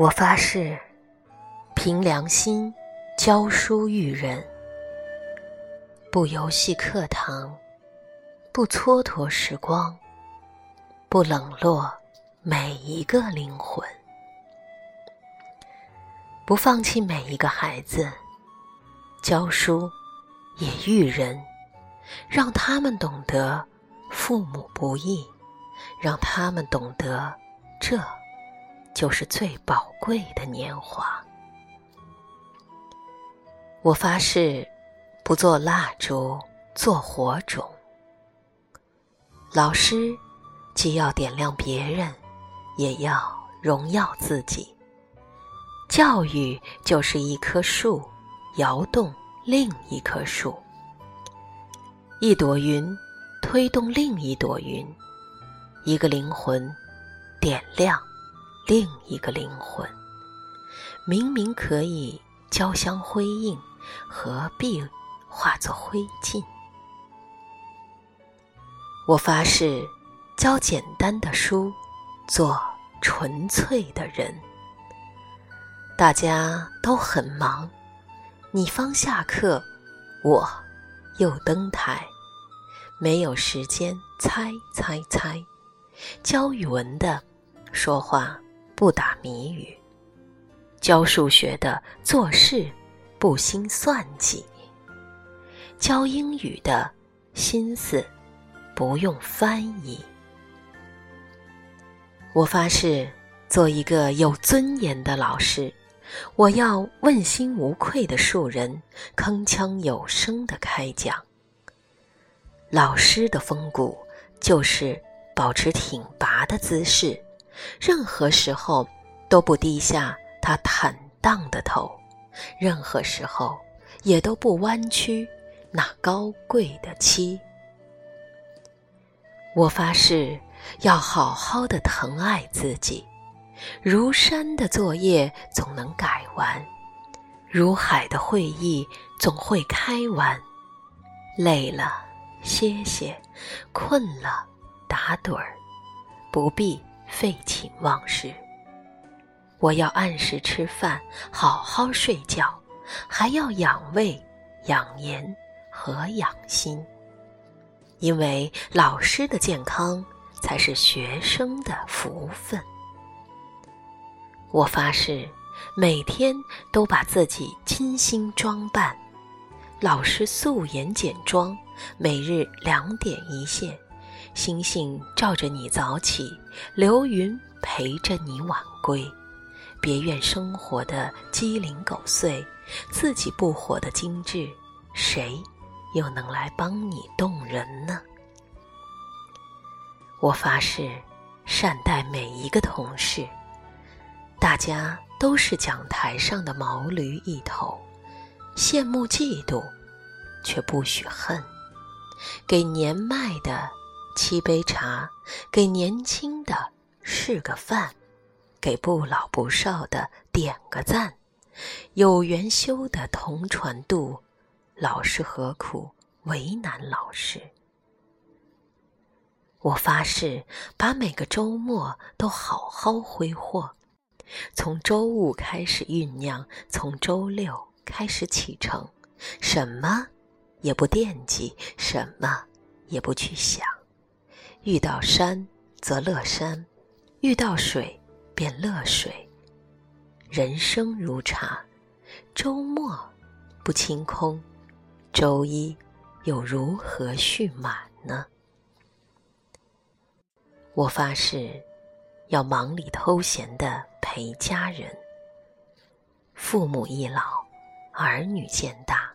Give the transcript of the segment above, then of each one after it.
我发誓，凭良心教书育人，不游戏课堂，不蹉跎时光，不冷落每一个灵魂，不放弃每一个孩子。教书也育人，让他们懂得父母不易，让他们懂得这。就是最宝贵的年华。我发誓，不做蜡烛，做火种。老师既要点亮别人，也要荣耀自己。教育就是一棵树，摇动另一棵树。一朵云推动另一朵云，一个灵魂点亮。另一个灵魂，明明可以交相辉映，何必化作灰烬？我发誓，教简单的书，做纯粹的人。大家都很忙，你方下课，我又登台，没有时间猜猜猜。教语文的说话。不打谜语，教数学的做事不兴算计，教英语的心思不用翻译。我发誓做一个有尊严的老师，我要问心无愧的树人，铿锵有声的开讲。老师的风骨就是保持挺拔的姿势。任何时候都不低下他坦荡的头，任何时候也都不弯曲那高贵的膝。我发誓要好好的疼爱自己，如山的作业总能改完，如海的会议总会开完。累了歇歇，困了打盹儿，不必。废寝忘食，我要按时吃饭，好好睡觉，还要养胃、养颜和养心。因为老师的健康才是学生的福分。我发誓，每天都把自己精心装扮，老师素颜简妆，每日两点一线。星星照着你早起，流云陪着你晚归。别怨生活的鸡零狗碎，自己不活得精致，谁又能来帮你动人呢？我发誓，善待每一个同事。大家都是讲台上的毛驴一头，羡慕嫉妒，却不许恨。给年迈的。沏杯茶，给年轻的是个饭，给不老不少的点个赞。有缘修的同船渡，老师何苦为难老师？我发誓，把每个周末都好好挥霍，从周五开始酝酿，从周六开始启程，什么也不惦记，什么也不去想。遇到山则乐山，遇到水便乐水。人生如茶，周末不清空，周一又如何蓄满呢？我发誓，要忙里偷闲的陪家人。父母一老，儿女渐大，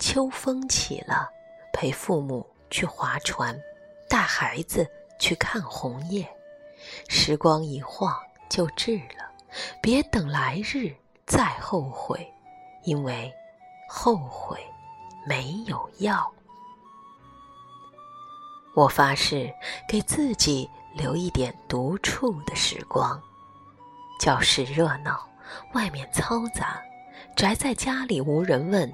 秋风起了，陪父母去划船。带孩子去看红叶，时光一晃就至了，别等来日再后悔，因为后悔没有药。我发誓给自己留一点独处的时光。教室热闹，外面嘈杂，宅在家里无人问，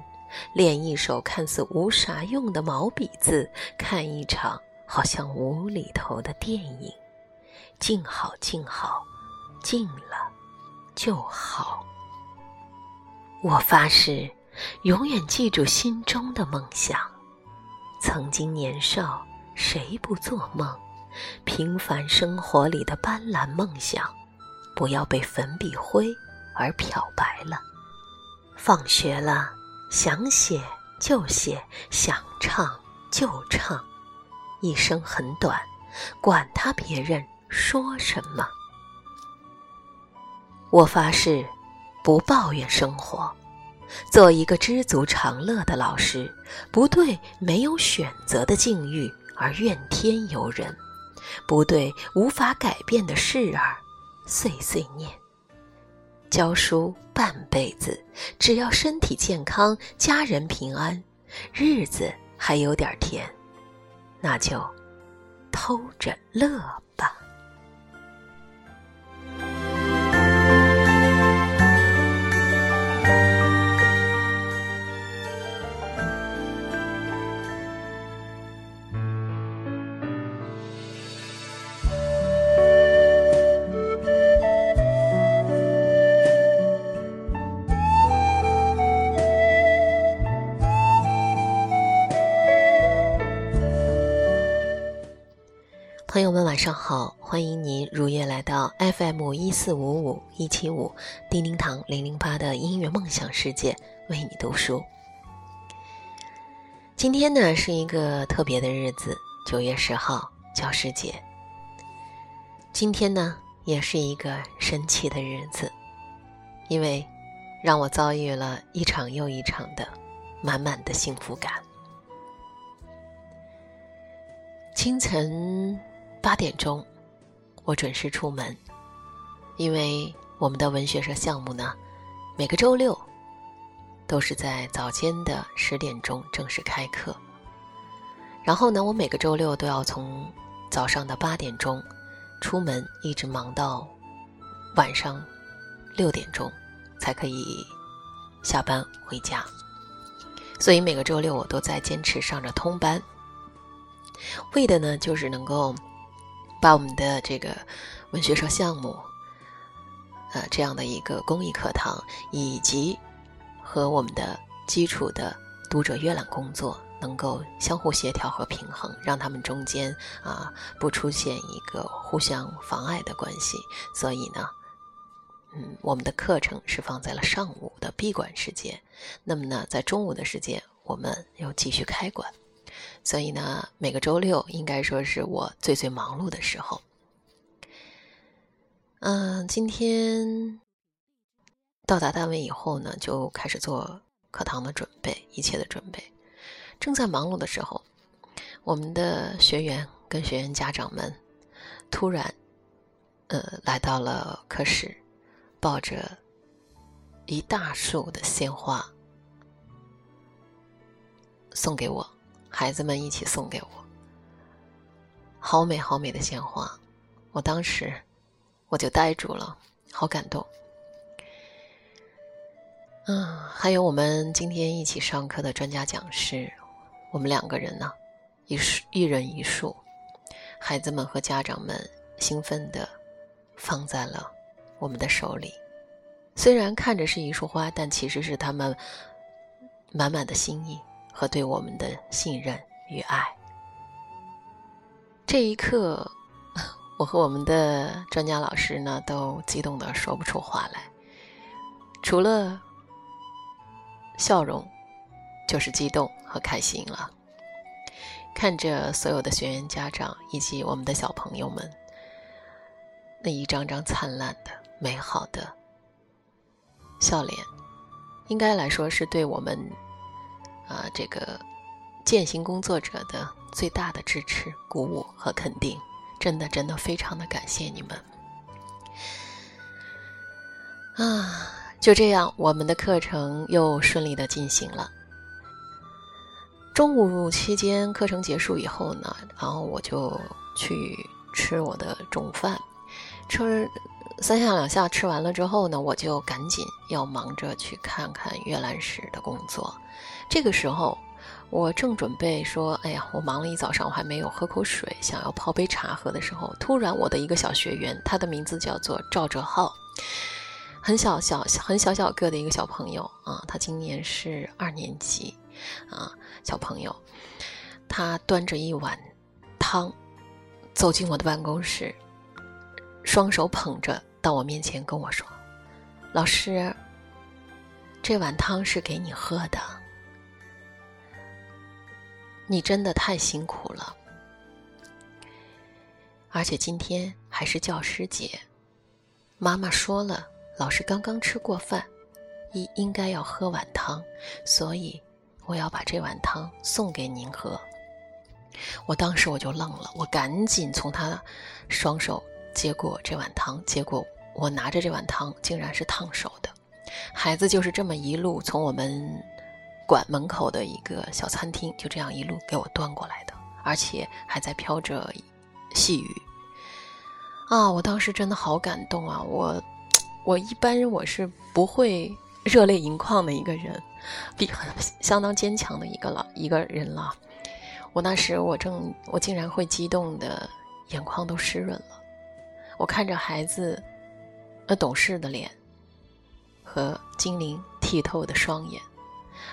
练一手看似无啥用的毛笔字，看一场。好像无厘头的电影，静好静好，静了就好。我发誓，永远记住心中的梦想。曾经年少，谁不做梦？平凡生活里的斑斓梦想，不要被粉笔灰而漂白了。放学了，想写就写，想唱就唱。一生很短，管他别人说什么。我发誓，不抱怨生活，做一个知足常乐的老师，不对没有选择的境遇而怨天尤人，不对无法改变的事儿碎碎念。教书半辈子，只要身体健康，家人平安，日子还有点甜。那就偷着乐吧。晚上好！欢迎您如约来到 FM 一四五五一七五叮叮堂零零八的音乐梦想世界，为你读书。今天呢是一个特别的日子，九月十号教师节。今天呢也是一个神奇的日子，因为让我遭遇了一场又一场的满满的幸福感。清晨。八点钟，我准时出门，因为我们的文学社项目呢，每个周六都是在早间的十点钟正式开课。然后呢，我每个周六都要从早上的八点钟出门，一直忙到晚上六点钟才可以下班回家。所以每个周六我都在坚持上着通班，为的呢就是能够。把我们的这个文学社项目，呃，这样的一个公益课堂，以及和我们的基础的读者阅览工作，能够相互协调和平衡，让他们中间啊不出现一个互相妨碍的关系。所以呢，嗯，我们的课程是放在了上午的闭馆时间，那么呢，在中午的时间，我们又继续开馆。所以呢，每个周六应该说是我最最忙碌的时候。嗯，今天到达单位以后呢，就开始做课堂的准备，一切的准备。正在忙碌的时候，我们的学员跟学员家长们突然，呃，来到了课室，抱着一大束的鲜花送给我。孩子们一起送给我，好美好美的鲜花，我当时我就呆住了，好感动。嗯，还有我们今天一起上课的专家讲师，我们两个人呢，一树一人一束，孩子们和家长们兴奋的放在了我们的手里。虽然看着是一束花，但其实是他们满满的心意。和对我们的信任与爱。这一刻，我和我们的专家老师呢，都激动的说不出话来，除了笑容，就是激动和开心了。看着所有的学员、家长以及我们的小朋友们，那一张张灿烂的、美好的笑脸，应该来说是对我们。啊，这个践行工作者的最大的支持、鼓舞和肯定，真的真的非常的感谢你们。啊，就这样，我们的课程又顺利的进行了。中午期间，课程结束以后呢，然后我就去吃我的中午饭，吃三下两下吃完了之后呢，我就赶紧要忙着去看看阅览室的工作。这个时候，我正准备说：“哎呀，我忙了一早上，我还没有喝口水，想要泡杯茶喝的时候，突然我的一个小学员，他的名字叫做赵哲浩，很小小很小小个的一个小朋友啊，他今年是二年级啊，小朋友，他端着一碗汤走进我的办公室，双手捧着到我面前跟我说：“老师，这碗汤是给你喝的，你真的太辛苦了，而且今天还是教师节，妈妈说了。”老师刚刚吃过饭，应应该要喝碗汤，所以我要把这碗汤送给您喝。我当时我就愣了，我赶紧从他双手接过这碗汤，结果我拿着这碗汤竟然是烫手的。孩子就是这么一路从我们馆门口的一个小餐厅，就这样一路给我端过来的，而且还在飘着细雨。啊，我当时真的好感动啊！我。我一般我是不会热泪盈眶的一个人，比很相当坚强的一个了一个人了。我那时我正我竟然会激动的眼眶都湿润了。我看着孩子那懂事的脸和精灵剔透的双眼，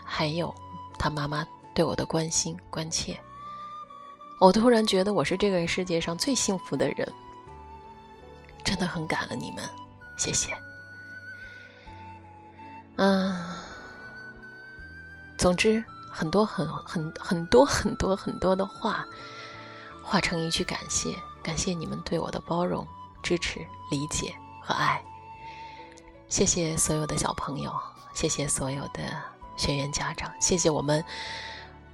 还有他妈妈对我的关心关切，我突然觉得我是这个世界上最幸福的人。真的很感恩你们。谢谢。嗯，总之，很多很很很多很多很多的话，化成一句感谢，感谢你们对我的包容、支持、理解和爱。谢谢所有的小朋友，谢谢所有的学员家长，谢谢我们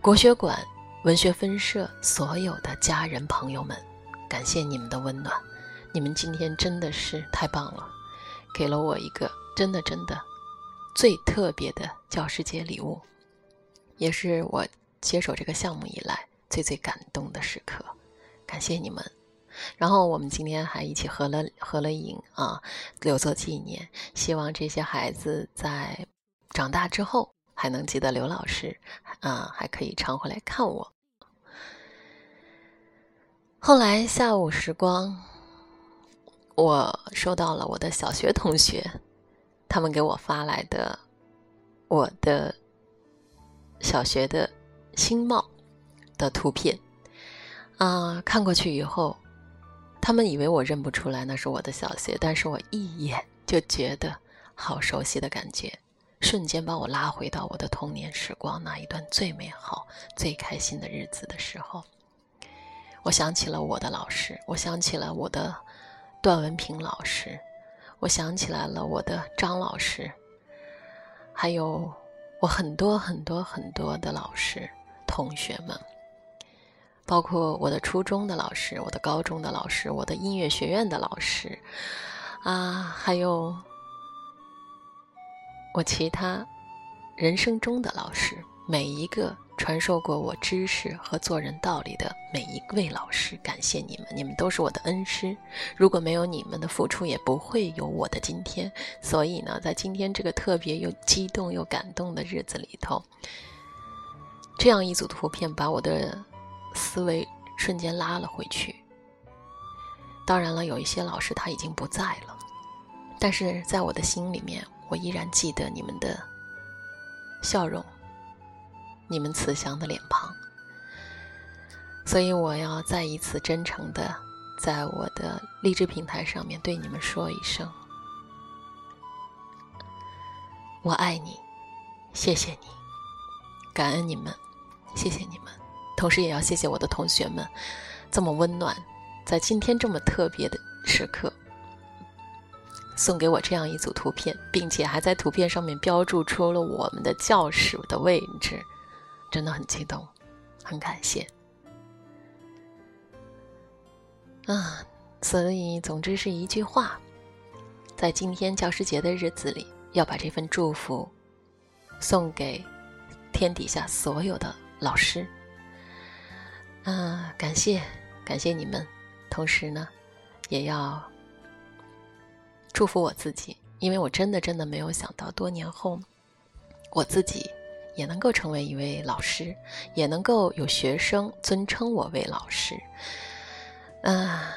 国学馆文学分社所有的家人朋友们，感谢你们的温暖，你们今天真的是太棒了。给了我一个真的真的最特别的教师节礼物，也是我接手这个项目以来最最感动的时刻，感谢你们。然后我们今天还一起合了合了影啊，留作纪念。希望这些孩子在长大之后还能记得刘老师啊，还可以常回来看我。后来下午时光。我收到了我的小学同学，他们给我发来的我的小学的新貌的图片啊，看过去以后，他们以为我认不出来那是我的小学，但是我一眼就觉得好熟悉的感觉，瞬间把我拉回到我的童年时光那一段最美好、最开心的日子的时候，我想起了我的老师，我想起了我的。段文平老师，我想起来了，我的张老师，还有我很多很多很多的老师同学们，包括我的初中的老师、我的高中的老师、我的音乐学院的老师，啊，还有我其他人生中的老师，每一个。传授过我知识和做人道理的每一位老师，感谢你们，你们都是我的恩师。如果没有你们的付出，也不会有我的今天。所以呢，在今天这个特别又激动又感动的日子里头，这样一组图片把我的思维瞬间拉了回去。当然了，有一些老师他已经不在了，但是在我的心里面，我依然记得你们的笑容。你们慈祥的脸庞，所以我要再一次真诚的在我的励志平台上面对你们说一声：我爱你，谢谢你，感恩你们，谢谢你们。同时也要谢谢我的同学们，这么温暖，在今天这么特别的时刻，送给我这样一组图片，并且还在图片上面标注出了我们的教室的位置。真的很激动，很感谢啊！所以，总之是一句话，在今天教师节的日子里，要把这份祝福送给天底下所有的老师。啊，感谢，感谢你们！同时呢，也要祝福我自己，因为我真的真的没有想到，多年后我自己。也能够成为一位老师，也能够有学生尊称我为老师，啊，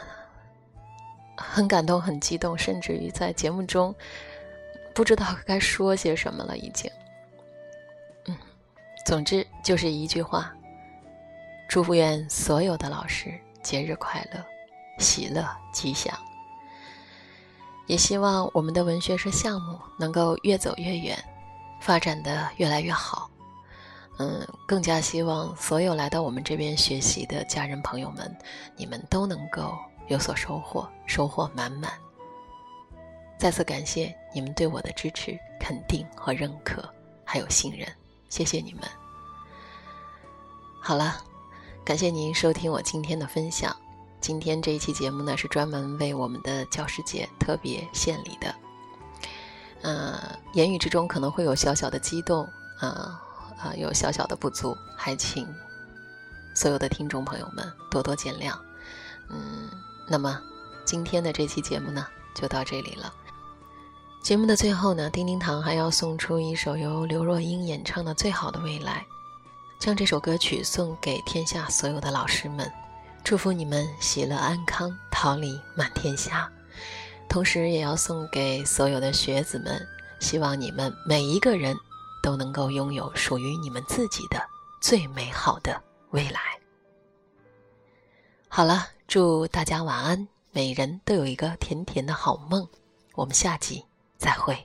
很感动，很激动，甚至于在节目中，不知道该说些什么了，已经。嗯，总之就是一句话：祝福愿所有的老师节日快乐，喜乐吉祥。也希望我们的文学社项目能够越走越远，发展的越来越好。嗯，更加希望所有来到我们这边学习的家人朋友们，你们都能够有所收获，收获满满。再次感谢你们对我的支持、肯定和认可，还有信任，谢谢你们。好了，感谢您收听我今天的分享。今天这一期节目呢，是专门为我们的教师节特别献礼的。嗯，言语之中可能会有小小的激动，啊。啊，有小小的不足，还请所有的听众朋友们多多见谅。嗯，那么今天的这期节目呢，就到这里了。节目的最后呢，叮叮堂还要送出一首由刘若英演唱的《最好的未来》，将这首歌曲送给天下所有的老师们，祝福你们喜乐安康，桃李满天下。同时，也要送给所有的学子们，希望你们每一个人。都能够拥有属于你们自己的最美好的未来。好了，祝大家晚安，每人都有一个甜甜的好梦。我们下集再会。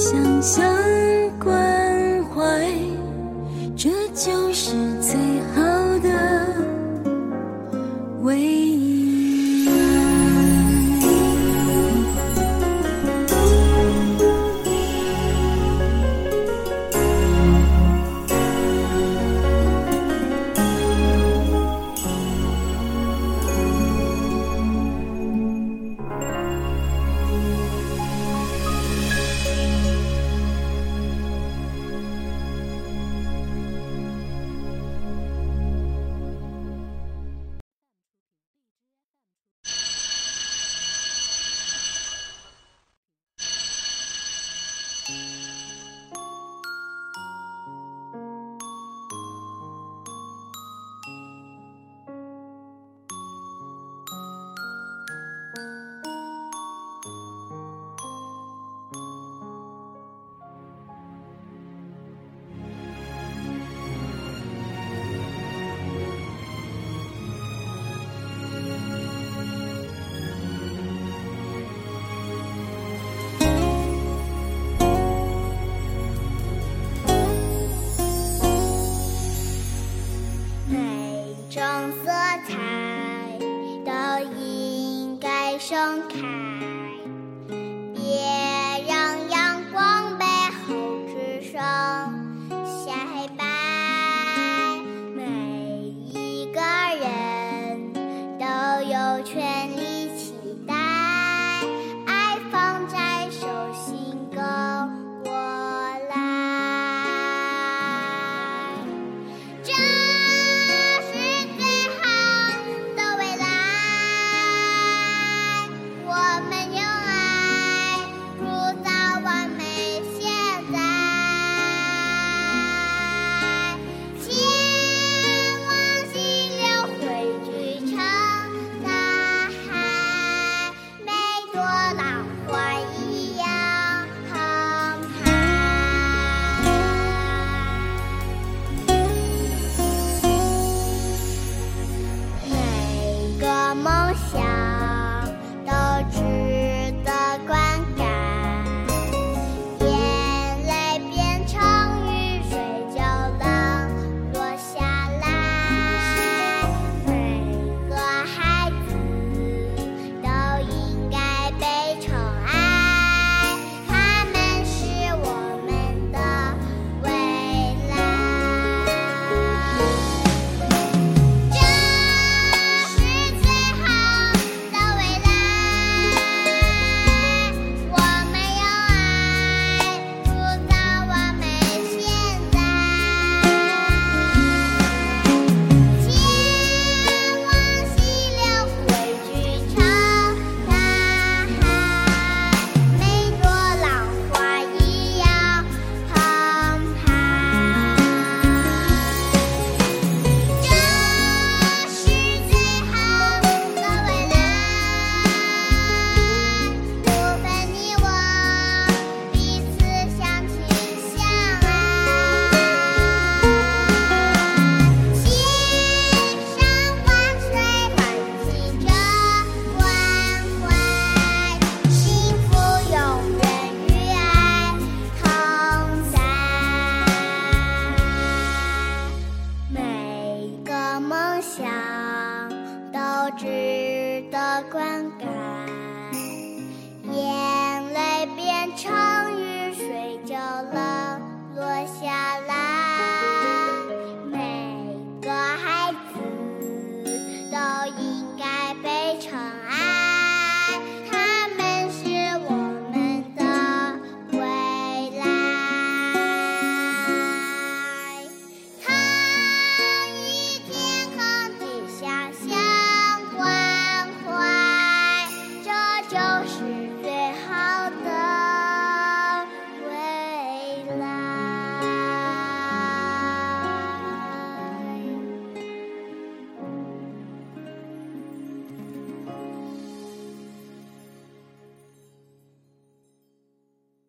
想象。种色彩都应该盛开。梦想。